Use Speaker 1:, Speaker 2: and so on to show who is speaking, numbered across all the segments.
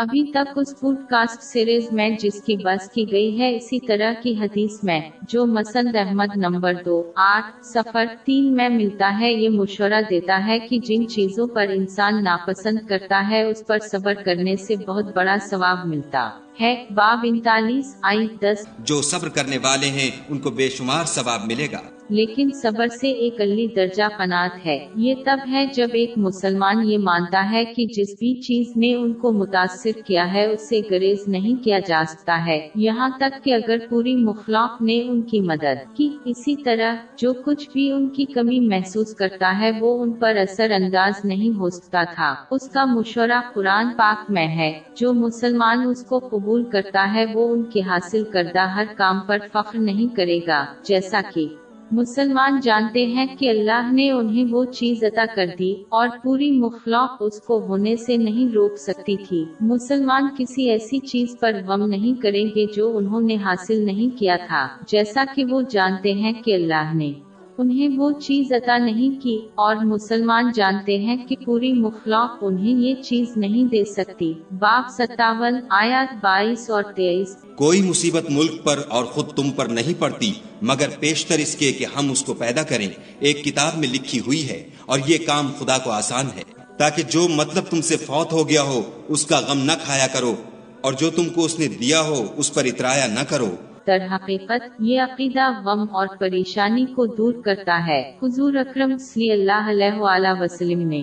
Speaker 1: ابھی تک اس pod cost series میں جس کی بس کی گئی ہے، اسی طرح کی حدیث میں، جو مسند احمد نمبر دو، آٹھ سفر تین میں ملتا ہے، یہ مشورہ دیتا ہے کہ جن چیزوں پر انسان ناپسند کرتا ہے، اس پر صبر کرنے سے بہت بڑا ثواب ملتا ہے۔ باب انتالیس، آئی دس۔
Speaker 2: جو صبر کرنے والے ہیں، ان کو بے شمار ثواب ملے گا۔
Speaker 1: لیکن صبر سے ایک علی درجہ قناعت ہے۔ یہ تب ہے جب ایک مسلمان یہ مانتا ہے کہ جس بھی چیز نے ان کو متاثر کیا ہے، اسے گریز نہیں کیا جا سکتا ہے۔ یہاں تک کہ اگر پوری مخلاق نے ان کی مدد کی، اسی طرح جو کچھ بھی ان کی کمی محسوس کرتا ہے، وہ ان پر اثر انداز نہیں ہو سکتا تھا۔ اس کا مشورہ قرآن پاک میں ہے۔ جو مسلمان اس کو قبول کرتا ہے، وہ ان کے حاصل کردہ ہر کام پر فخر نہیں کرے گا، جیسا کہ مسلمان جانتے ہیں کہ اللہ نے انہیں وہ چیز عطا کر دی اور پوری مخلوق اس کو ہونے سے نہیں روک سکتی تھی۔ مسلمان کسی ایسی چیز پر غم نہیں کریں گے جو انہوں نے حاصل نہیں کیا تھا، جیسا کہ وہ جانتے ہیں کہ اللہ نے۔ انہیں وہ چیز عطا نہیں کی، اور مسلمان جانتے ہیں کہ پوری مخلوق انہیں یہ چیز نہیں دے سکتی۔ باب ستاون آیات بائیس اور تیئیس۔
Speaker 2: کوئی مصیبت ملک پر اور خود تم پر نہیں پڑتی، مگر پیشتر اس کے کہ ہم اس کو پیدا کریں۔ ایک کتاب میں لکھی ہوئی ہے، اور یہ کام خدا کو آسان ہے۔ تاکہ جو مطلب تم سے فوت ہو گیا ہو، اس کا غم نہ کھایا کرو، اور جو تم کو اس نے دیا ہو، اس پر اترایا نہ کرو۔
Speaker 1: در حقیقت یہ عقیدہ غم اور پریشانی کو دور کرتا ہے۔ حضور اکرم صلی اللہ علیہ وآلہ وسلم نے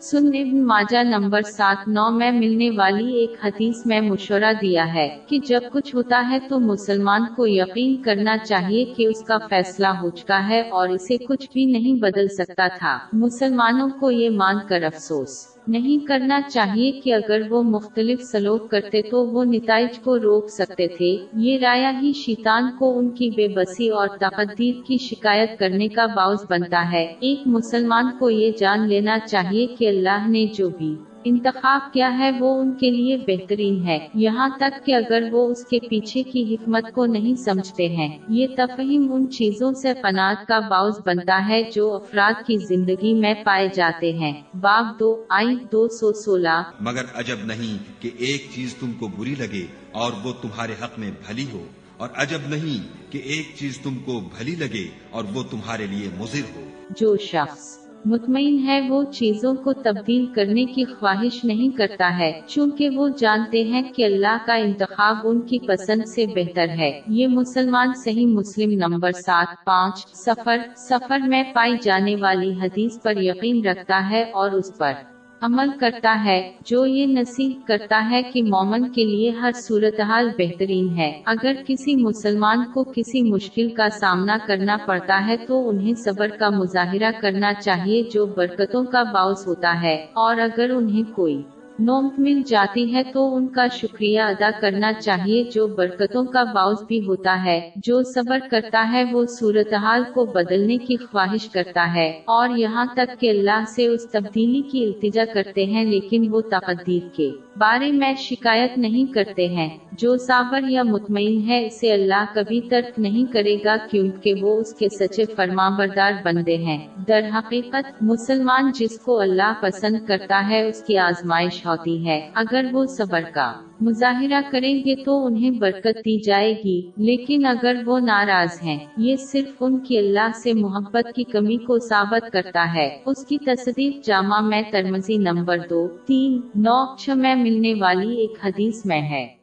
Speaker 1: سن ابن ماجہ نمبر سات نو میں ملنے والی ایک حدیث میں مشورہ دیا ہے کہ جب کچھ ہوتا ہے تو مسلمان کو یقین کرنا چاہیے کہ اس کا فیصلہ ہو چکا ہے اور اسے کچھ بھی نہیں بدل سکتا تھا۔ مسلمانوں کو یہ مان کر افسوس۔ نہیں کرنا چاہیے کہ اگر وہ مختلف سلوک کرتے تو وہ نتائج کو روک سکتے تھے۔ یہ رایا ہی شیطان کو ان کی بے بسی اور تقدیر کی شکایت کرنے کا باعث بنتا ہے۔ ایک مسلمان کو یہ جان لینا چاہیے کہ اللہ نے جو بھی انتخاب کیا ہے وہ ان کے لیے بہترین ہے۔ یہاں تک کہ اگر وہ اس کے پیچھے کی حکمت کو نہیں سمجھتے ہیں یہ تفہیم ان چیزوں سے فناد کا باعث بنتا ہے جو افراد کی زندگی میں پائے جاتے ہیں۔ باب دو آئی دو سو سولہ۔
Speaker 2: مگر عجب نہیں کہ ایک چیز تم کو بری لگے اور وہ تمہارے حق میں بھلی ہو۔ اور عجب نہیں کہ ایک چیز تم کو بھلی لگے اور وہ تمہارے لیے مضر ہو۔
Speaker 1: جو شخص مطمئن ہے وہ چیزوں کو تبدیل کرنے کی خواہش نہیں کرتا ہے، چونکہ وہ جانتے ہیں کہ اللہ کا انتخاب ان کی پسند سے بہتر ہے۔ یہ مسلمان صحیح مسلم نمبر سات، پانچ سفر سفر میں پائی جانے والی حدیث پر یقین رکھتا ہے اور اس پر۔ عمل کرتا ہے، جو یہ نصیح کرتا ہے کہ مومن کے لیے ہر صورتحال بہترین ہے۔ اگر کسی مسلمان کو کسی مشکل کا سامنا کرنا پڑتا ہے تو انہیں صبر کا مظاہرہ کرنا چاہیے جو برکتوں کا باعث ہوتا ہے۔ اور اگر انہیں کوئی نومت مل جاتی ہے تو ان کا شکریہ ادا کرنا چاہیے جو برکتوں کا باعث بھی ہوتا ہے، جو صبر کرتا ہے وہ صورتحال کو بدلنے کی خواہش کرتا ہے۔ اور یہاں تک کہ اللہ سے اس تبدیلی کی التجا کرتے ہیں لیکن وہ تقدیر کے بارے میں شکایت نہیں کرتے ہیں۔ جو صابر یا مطمئن ہے، اسے اللہ کبھی ترک نہیں کرے گا کیونکہ وہ اس کے سچے فرما بردار بندے ہیں۔ در حقیقت، مسلمان جس کو اللہ پسند کرتا ہے، اس کی آزمائش ہو ہوتی ہے۔ اگر وہ صبر کا مظاہرہ کریں گے تو انہیں برکت دی جائے گی، لیکن اگر وہ ناراض ہیں، یہ صرف ان کی اللہ سے محبت کی کمی کو ثابت کرتا ہے۔ اس کی تصدیق جامع میں ترمزی نمبر دو، تین، نو، چھ میں ملنے والی ایک حدیث میں ہے۔